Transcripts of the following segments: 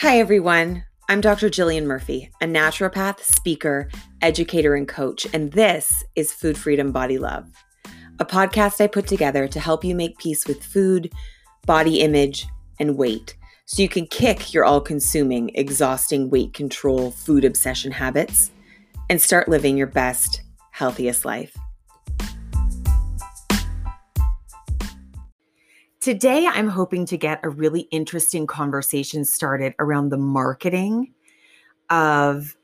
Hi, everyone. I'm Dr. Jillian Murphy, a naturopath, speaker, educator, and coach, and this is Food Freedom Body Love, a podcast I put together to help you make peace with food, body image, and weight so you can kick your all consuming, exhausting weight control, food obsession habits and start living your best, healthiest life. Today, I'm hoping to get a really interesting conversation started around the marketing of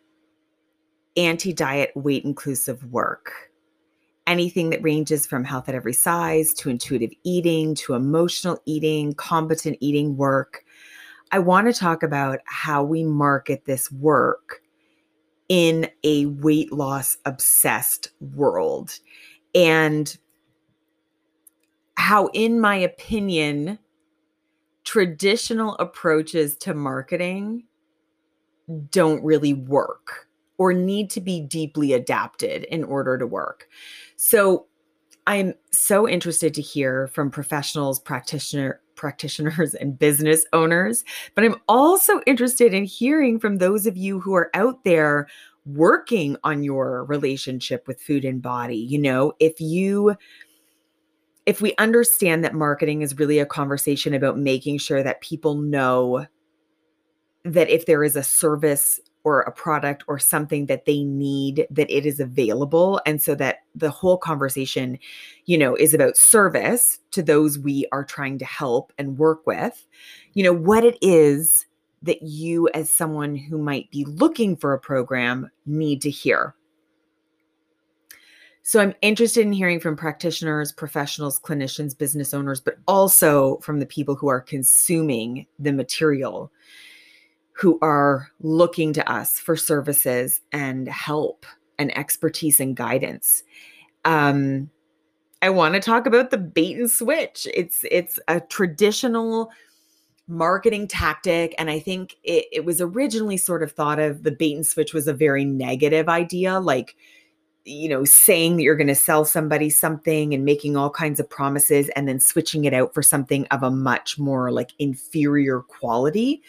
anti diet, weight inclusive work. Anything that ranges from health at every size to intuitive eating to emotional eating, competent eating work. I want to talk about how we market this work in a weight loss obsessed world. And how, in my opinion, traditional approaches to marketing don't really work or need to be deeply adapted in order to work. So, I'm so interested to hear from professionals, practitioner practitioners and business owners, but I'm also interested in hearing from those of you who are out there working on your relationship with food and body. You know, if you if we understand that marketing is really a conversation about making sure that people know that if there is a service or a product or something that they need that it is available and so that the whole conversation you know is about service to those we are trying to help and work with you know what it is that you as someone who might be looking for a program need to hear so I'm interested in hearing from practitioners, professionals, clinicians, business owners, but also from the people who are consuming the material, who are looking to us for services and help and expertise and guidance. Um, I want to talk about the bait and switch. It's it's a traditional marketing tactic and i think it, it was originally sort of thought of the bait and switch was a very negative idea like you know, saying that you're going to sell somebody something and making all kinds of promises and then switching it out for something of a much more like inferior quality.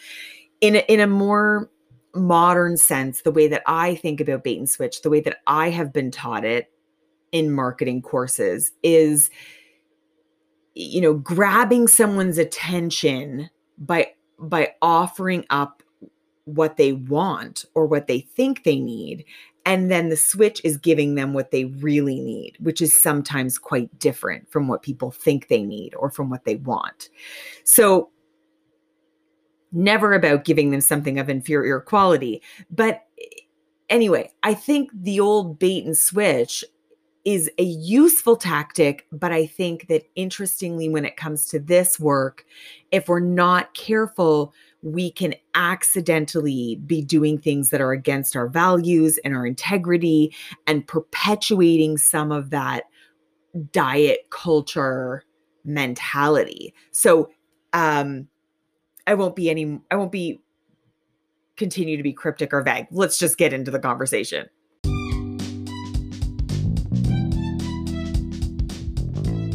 In a, in a more modern sense, the way that I think about bait and switch, the way that I have been taught it in marketing courses is you know, grabbing someone's attention by by offering up what they want or what they think they need and then the switch is giving them what they really need, which is sometimes quite different from what people think they need or from what they want. So, never about giving them something of inferior quality. But eh, anyway, I think the old bait and switch is a useful tactic, but I think that interestingly, when it comes to this work, if we're not careful, we can accidentally be doing things that are against our values and our integrity and perpetuating some of that diet culture mentality. So um I won't be any I won't be continue to be cryptic or vague. Let's just get into the conversation.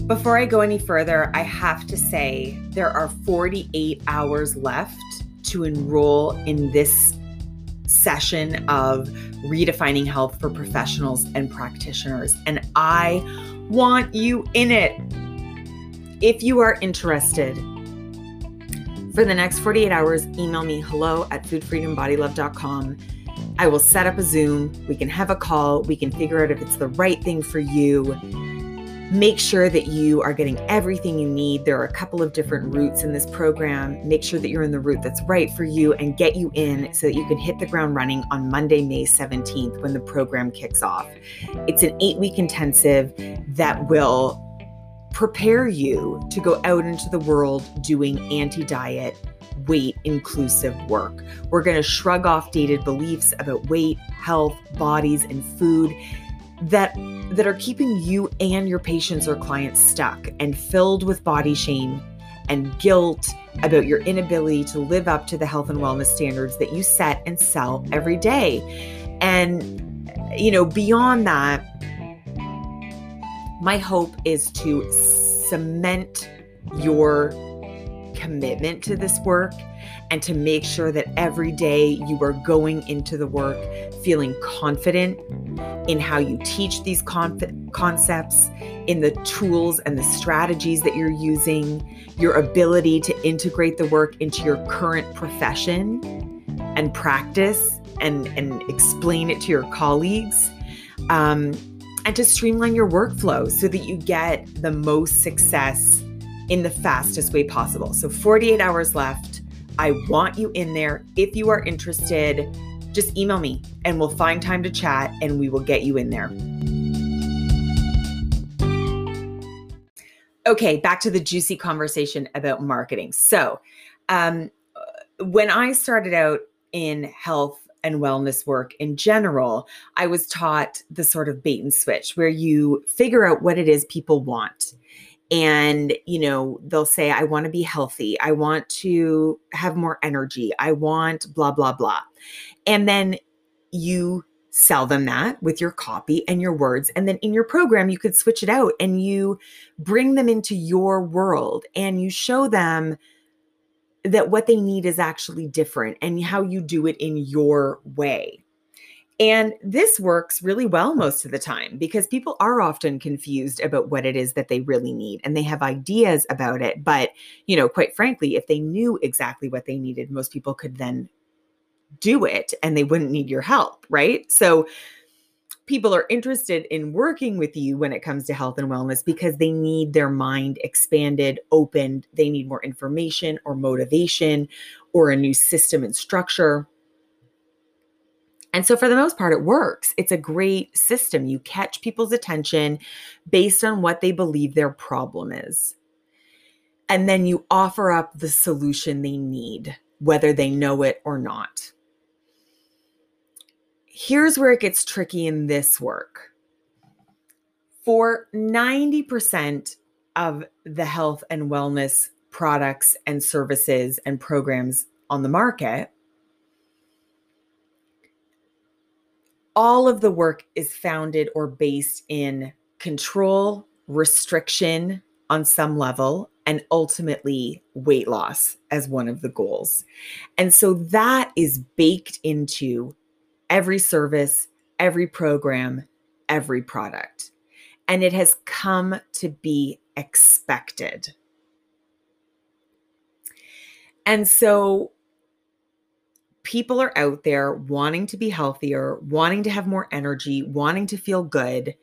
Before I go any further, I have to say there are 48 hours left to enroll in this session of redefining health for professionals and practitioners. And I want you in it. If you are interested, for the next 48 hours, email me hello at foodfreedombodylove.com. I will set up a Zoom. We can have a call. We can figure out if it's the right thing for you Make sure that you are getting everything you need. There are a couple of different routes in this program. Make sure that you're in the route that's right for you and get you in so that you can hit the ground running on Monday, May 17th when the program kicks off. It's an eight week intensive that will prepare you to go out into the world doing anti diet, weight inclusive work. We're going to shrug off dated beliefs about weight, health, bodies, and food that that are keeping you and your patients or clients stuck and filled with body shame and guilt about your inability to live up to the health and wellness standards that you set and sell every day. And you know, beyond that, my hope is to cement your commitment to this work and to make sure that every day you are going into the work feeling confident in how you teach these conf- concepts, in the tools and the strategies that you're using, your ability to integrate the work into your current profession and practice and, and explain it to your colleagues. Um, and to streamline your workflow so that you get the most success in the fastest way possible. So, 48 hours left. I want you in there. If you are interested, just email me and we'll find time to chat and we will get you in there. Okay, back to the juicy conversation about marketing. So, um, when I started out in health and wellness work in general, I was taught the sort of bait and switch where you figure out what it is people want. And, you know, they'll say, I want to be healthy. I want to have more energy. I want blah, blah, blah. And then you sell them that with your copy and your words. And then in your program, you could switch it out and you bring them into your world and you show them that what they need is actually different and how you do it in your way. And this works really well most of the time because people are often confused about what it is that they really need and they have ideas about it. But, you know, quite frankly, if they knew exactly what they needed, most people could then do it and they wouldn't need your help, right? So, people are interested in working with you when it comes to health and wellness because they need their mind expanded, opened. They need more information or motivation or a new system and structure. And so, for the most part, it works. It's a great system. You catch people's attention based on what they believe their problem is. And then you offer up the solution they need, whether they know it or not here's where it gets tricky in this work. For 90% of the health and wellness products and services and programs on the market, all of the work is founded or based in control, restriction on some level, and ultimately weight loss as one of the goals. And so that is baked into every service, every program, every product. And it has come to be expected. And so people are out there wanting to be healthier, wanting to have more energy, wanting to feel good.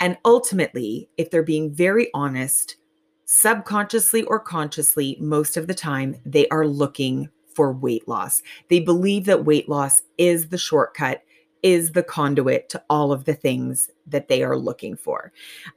And ultimately, if they're being very honest, subconsciously or consciously, most of the time, they are looking for weight loss. They believe that weight loss is the shortcut, is the conduit to all of the things that they are looking for.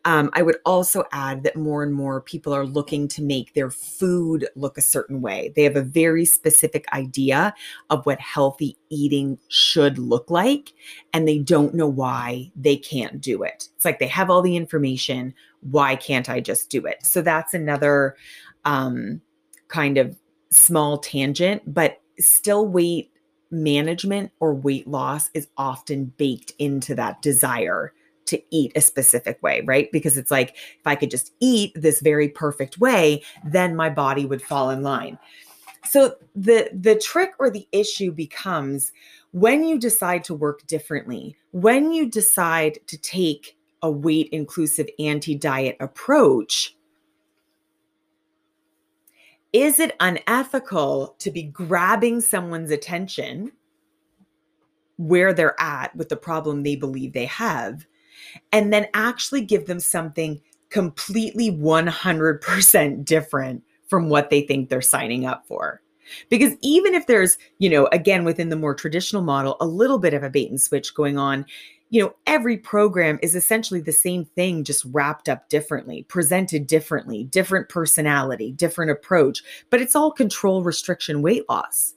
Um, I would also add that more and more people are looking to make their food look a certain way. They have a very specific idea of what healthy eating should look like, and they don't know why they can't do it. It's like they have all the information. Why can't I just do it? So that's another um, kind of small tangent, but still weight management or weight loss is often baked into that desire to eat a specific way, right? Because it's like if I could just eat this very perfect way, then my body would fall in line. So the the trick or the issue becomes when you decide to work differently, when you decide to take a weight inclusive anti-diet approach, is it unethical to be grabbing someone's attention where they're at with the problem they believe they have and then actually give them something completely 100% different from what they think they're signing up for? Because even if there's, you know, again, within the more traditional model, a little bit of a bait and switch going on, you know, every program is essentially the same thing, just wrapped up differently, presented differently, different personality, different approach, but it's all control, restriction, weight loss.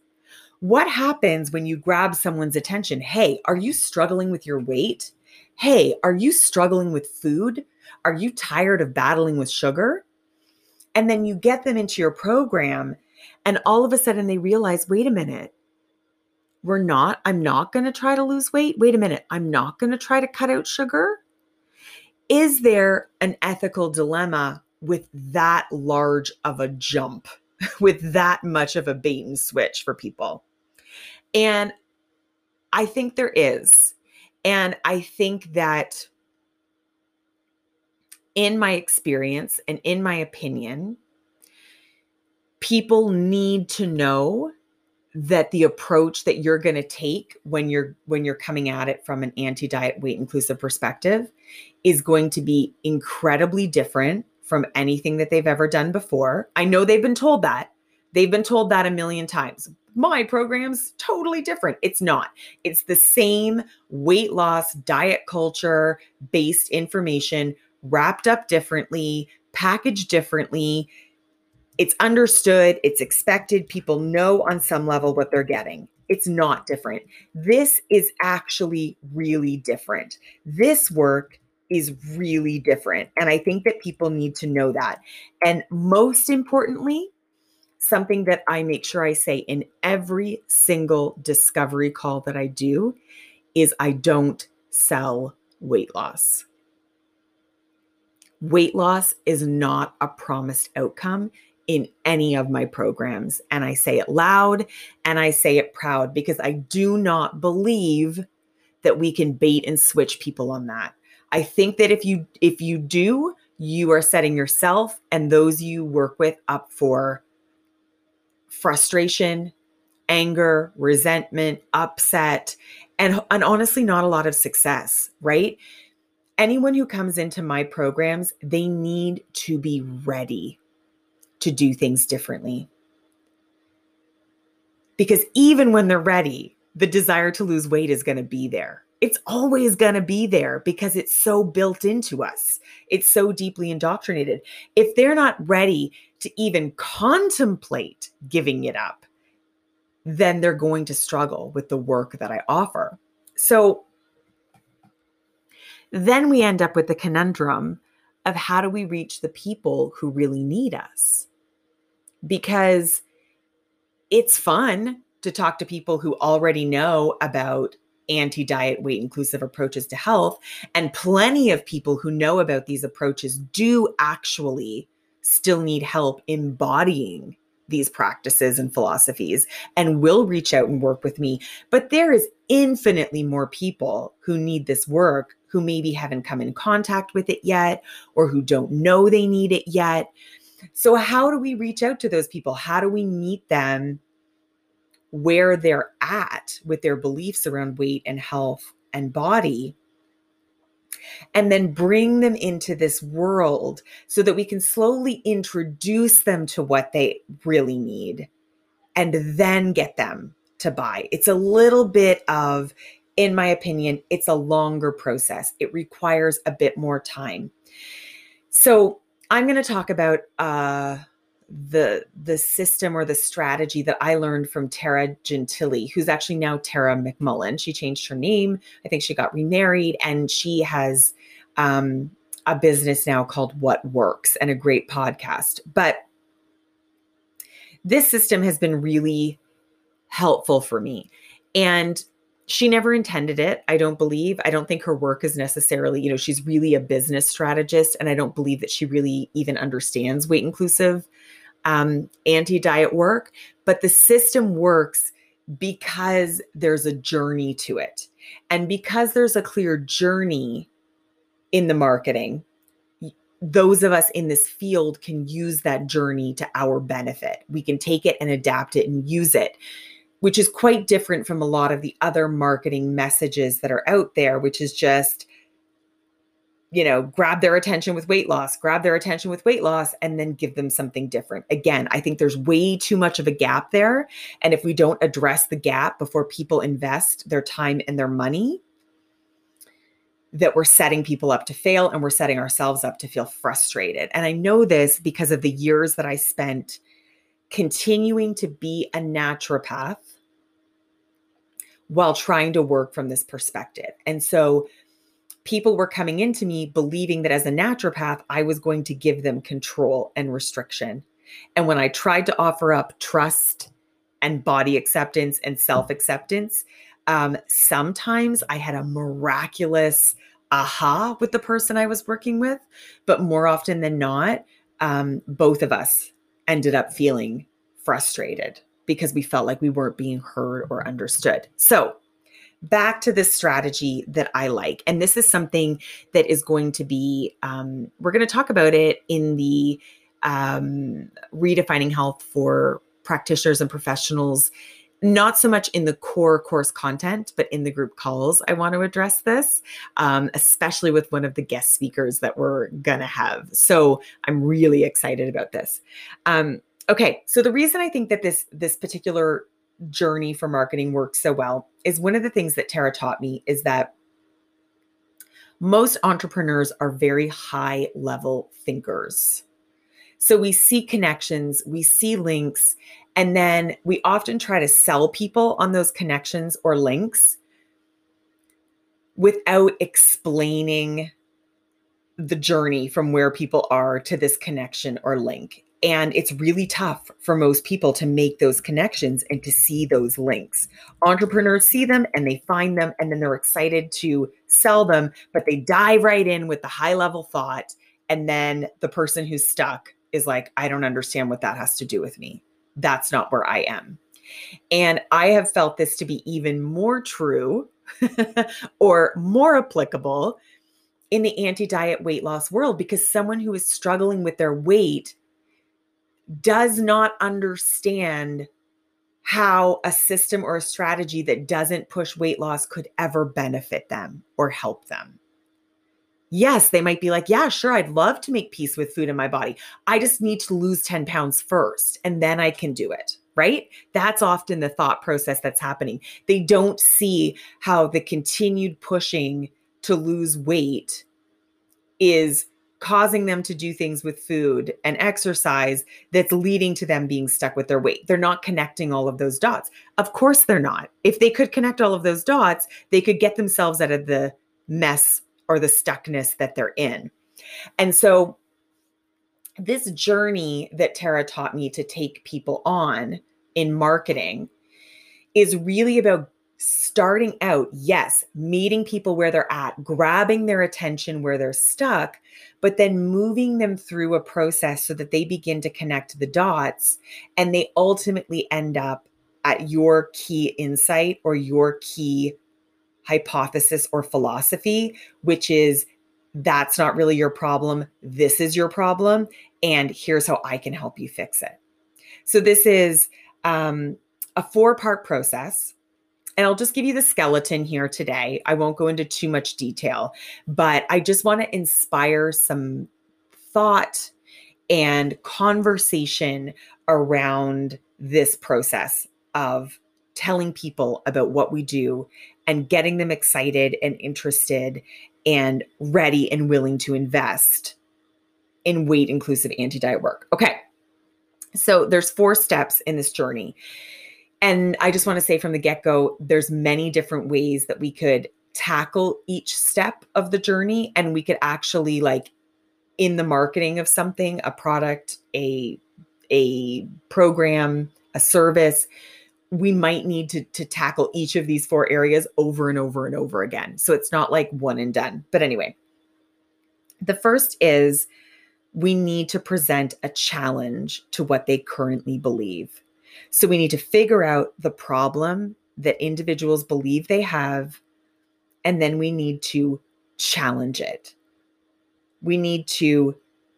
What happens when you grab someone's attention? Hey, are you struggling with your weight? Hey, are you struggling with food? Are you tired of battling with sugar? And then you get them into your program, and all of a sudden they realize wait a minute, we're not, I'm not going to try to lose weight. Wait a minute, I'm not going to try to cut out sugar. Is there an ethical dilemma with that large of a jump? with that much of a bait and switch for people. And I think there is. And I think that in my experience and in my opinion, people need to know that the approach that you're going to take when you're when you're coming at it from an anti-diet weight inclusive perspective is going to be incredibly different from anything that they've ever done before. I know they've been told that. They've been told that a million times. My program's totally different. It's not. It's the same weight loss, diet culture based information wrapped up differently, packaged differently. It's understood, it's expected. People know on some level what they're getting. It's not different. This is actually really different. This work is really different. And I think that people need to know that. And most importantly, something that I make sure I say in every single discovery call that I do is I don't sell weight loss. Weight loss is not a promised outcome in any of my programs. And I say it loud and I say it proud because I do not believe that we can bait and switch people on that. I think that if you if you do, you are setting yourself and those you work with up for frustration, anger, resentment, upset, and, and honestly, not a lot of success, right? anyone who comes into my programs, they need to be ready to do things differently. Because even when they're ready, the desire to lose weight is going to be there. It's always going to be there because it's so built into us. It's so deeply indoctrinated. If they're not ready to even contemplate giving it up, then they're going to struggle with the work that I offer. So, then we end up with the conundrum of how do we reach the people who really need us? Because it's fun to talk to people who already know about anti diet, weight inclusive approaches to health. And plenty of people who know about these approaches do actually still need help embodying these practices and philosophies and will reach out and work with me. But there is infinitely more people who need this work who maybe haven't come in contact with it yet or who don't know they need it yet. So, how do we reach out to those people? How do we meet them where they're at with their beliefs around weight and health and body? and then bring them into this world so that we can slowly introduce them to what they really need and then get them to buy. It's a little bit of, in my opinion, it's a longer process. It requires a bit more time. So I'm going to talk about uh, the the system or the strategy that I learned from Tara Gentile, who's actually now Tara McMullin. She changed her name. I think she got remarried, and she has um, a business now called What Works and a great podcast. But this system has been really helpful for me, and she never intended it i don't believe i don't think her work is necessarily you know she's really a business strategist and i don't believe that she really even understands weight inclusive um, anti diet work, but the system works because there's a journey to it. And because there's a clear journey in the marketing, those of us in this field can use that journey to our benefit. We can take it and adapt it and use it, which is quite different from a lot of the other marketing messages that are out there, which is just, you know, grab their attention with weight loss, grab their attention with weight loss, and then give them something different. Again, I think there's way too much of a gap there. And if we don't address the gap before people invest their time and their money, that we're setting people up to fail and we're setting ourselves up to feel frustrated. And I know this because of the years that I spent continuing to be a naturopath while trying to work from this perspective. And so people were coming into me believing that as a naturopath, I was going to give them control and restriction. And when I tried to offer up trust and body acceptance and self acceptance, um, sometimes I had a miraculous aha with the person I was working with. But more often than not, um, both of us ended up feeling frustrated because we felt like we weren't being heard or understood. So, back to this strategy that I like. And this is something that is going to be, um, we're going to talk about it in the um, redefining health for practitioners and professionals not so much in the core course content, but in the group calls, I want to address this, um, especially with one of the guest speakers that we're going to have. So I'm really excited about this. Okay, so the reason I think that this this particular journey for marketing works so well is one of the things that Tara taught me is that most entrepreneurs are very high level thinkers. So we see connections, we see links, and then we often try to sell people on those connections or links without explaining the journey from where people are to this connection or link. And it's really tough for most people to make those connections and to see those links. Entrepreneurs see them and they find them and then they're excited to sell them, but they dive right in with the high level thought. And then the person who's stuck is like, I don't understand what that has to do with me that's not where I am. And I have felt this to be even more true or more applicable in the anti diet weight loss world because someone who is struggling with their weight does not understand how a system or a strategy that doesn't push weight loss could ever benefit them or help them yes, they might be like, yeah, sure, I'd love to make peace with food in my body. I just need to lose 10 pounds first and then I can do it. Right? That's often the thought process that's happening. They don't see how the continued pushing to lose weight is causing them to do things with food and exercise that's leading to them being stuck with their weight. They're not connecting all of those dots. Of course, they're not. If they could connect all of those dots, they could get themselves out of the mess or the stuckness that they're in. And so, this journey that Tara taught me to take people on in marketing is really about starting out, yes, meeting people where they're at, grabbing their attention where they're stuck, but then moving them through a process so that they begin to connect the dots and they ultimately end up at your key insight or your key hypothesis or philosophy, which is that's not really your problem. This is your problem. And here's how I can help you fix it. So, this is um, a four part process. And I'll just give you the skeleton here today. I won't go into too much detail, but I just want to inspire some thought and conversation around this process of telling people about what we do and getting them excited and interested and ready and willing to invest in weight inclusive anti-diet work. Okay. So there's four steps in this journey. And I just want to say from the get-go there's many different ways that we could tackle each step of the journey and we could actually like in the marketing of something, a product, a a program, a service, we might need to, to tackle each of these four areas over and over and over again. So it's not like one and done. But anyway, the first is we need to present a challenge to what they currently believe. So we need to figure out the problem that individuals believe they have, and then we need to challenge it. We need to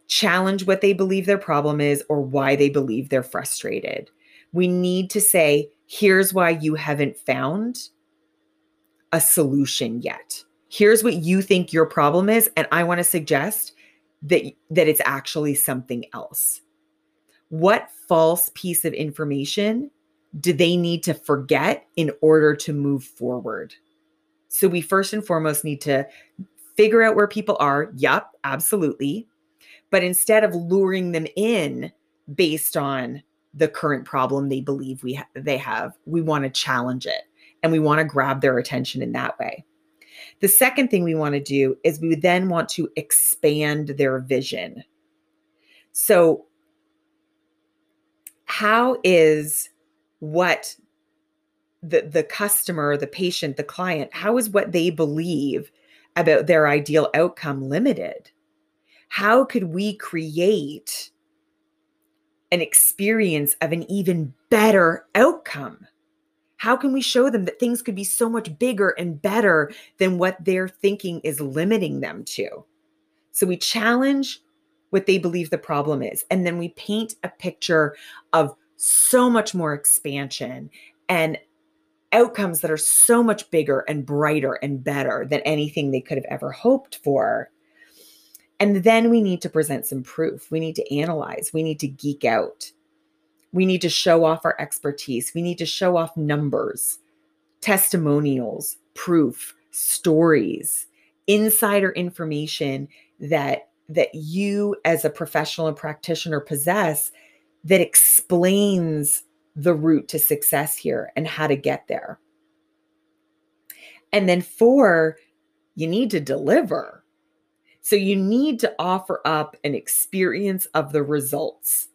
challenge what they believe their problem is or why they believe they're frustrated. We need to say, here's why you haven't found a solution yet. Here's what you think your problem is and I want to suggest that that it's actually something else. What false piece of information do they need to forget in order to move forward? So we first and foremost need to figure out where people are. Yup, absolutely. But instead of luring them in based on the current problem they believe we ha- they have. We want to challenge it and we want to grab their attention in that way. The second thing we want to do is we then want to expand their vision. So how is what the the customer, the patient, the client, how is what they believe about their ideal outcome limited? How could we create an experience of an even better outcome? How can we show them that things could be so much bigger and better than what their thinking is limiting them to? So we challenge what they believe the problem is, and then we paint a picture of so much more expansion and outcomes that are so much bigger and brighter and better than anything they could have ever hoped for. And then we need to present some proof. We need to analyze. We need to geek out. We need to show off our expertise. We need to show off numbers, testimonials, proof, stories, insider information that that you as a professional and practitioner possess that explains the route to success here and how to get there. And then four, you need to deliver. So you need to offer up an experience of the results.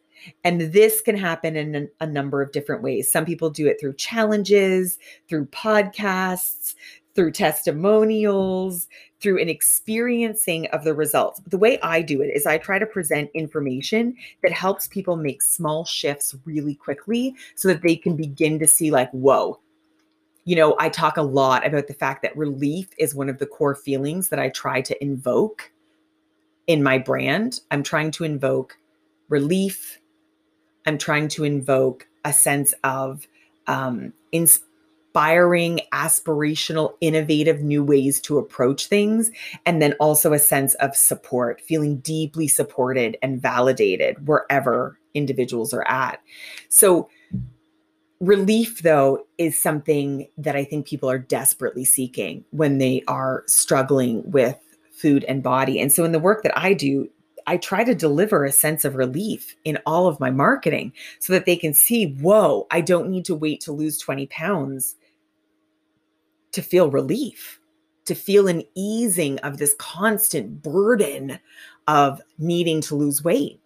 And this can happen in a, number of different ways. Some people do it through challenges, through podcasts, through testimonials, through an experiencing of the results. The way I do it is I try to present information that helps people make small shifts really quickly so that they can begin to see, like, whoa. You know, I talk a lot about the fact that relief is one of the core feelings that I try to invoke in my brand. I'm trying to invoke relief. I'm trying to invoke a sense of um, inspiration inspiring, aspirational, innovative new ways to approach things. And then also a sense of support, feeling deeply supported and validated wherever individuals are at. So, relief, though, is something that I think people are desperately seeking when they are struggling with food and body. And so, in the work that I do, I try to deliver a sense of relief in all of my marketing so that they can see, whoa, I don't need to wait to lose 20 pounds to feel relief, to feel an easing of this constant burden of needing to lose weight.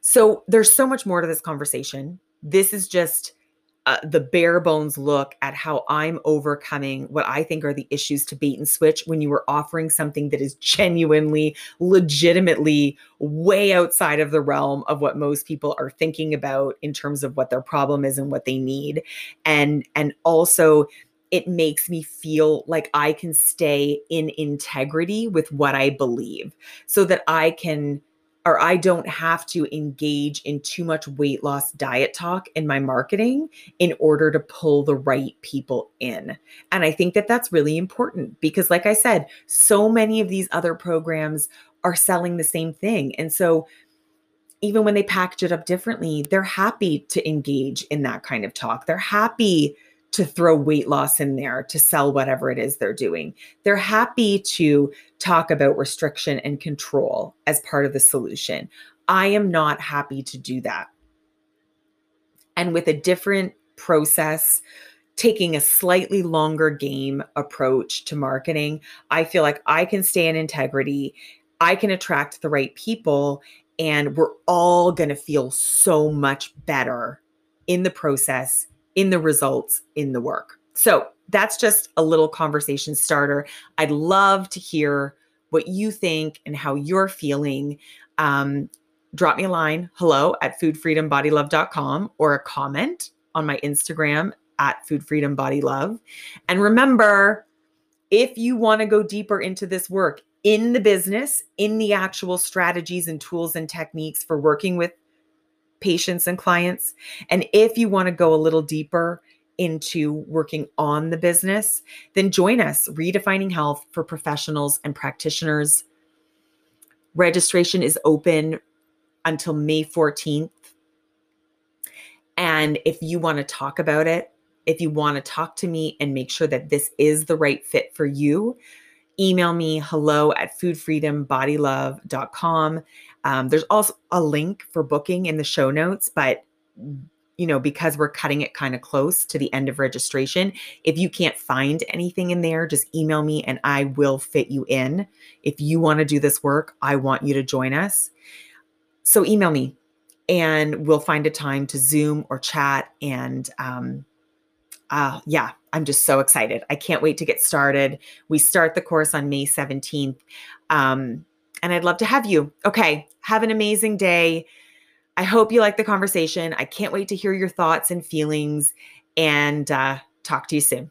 So there's so much more to this conversation. This is just uh, the bare bones look at how I'm overcoming what I think are the issues to bait and switch when you are offering something that is genuinely, legitimately way outside of the realm of what most people are thinking about in terms of what their problem is and what they need. And and also it makes me feel like I can stay in integrity with what I believe so that I can or I don't have to engage in too much weight loss diet talk in my marketing in order to pull the right people in. And I think that that's really important because, like I said, so many of these other programs are selling the same thing. And so, even when they package it up differently, they're happy to engage in that kind of talk. They're happy to throw weight loss in there to sell whatever it is they're doing. They're happy to talk about restriction and control as part of the solution. I am not happy to do that. And with a different process, taking a slightly longer game approach to marketing, I feel like I can stay in integrity. I can attract the right people, and we're all going to feel so much better in the process in the results in the work. So that's just a little conversation starter. I'd love to hear what you think and how you're feeling. Um, drop me a line, hello at foodfreedombodylove.com or a comment on my Instagram at foodfreedombodylove. And remember, if you want to go deeper into this work in the business, in the actual strategies and tools and techniques for working with patients and clients. And if you want to go a little deeper into working on the business, then join us, Redefining Health for Professionals and Practitioners. Registration is open until May 14th. And if you want to talk about it, if you want to talk to me and make sure that this is the right fit for you, email me hello at foodfreedombodylove.com. Um, there's also a link for booking in the show notes, but you know, because we're cutting it kind of close to the end of registration, if you can't find anything in there, just email me and I will fit you in. If you want to do this work, I want you to join us. So email me and we'll find a time to Zoom or chat. And um, uh, yeah, I'm just so excited. I can't wait to get started. We start the course on May 17th. Um, and I'd love to have you. Okay, have an amazing day. I hope you like the conversation. I can't wait to hear your thoughts and feelings and uh, talk to you soon.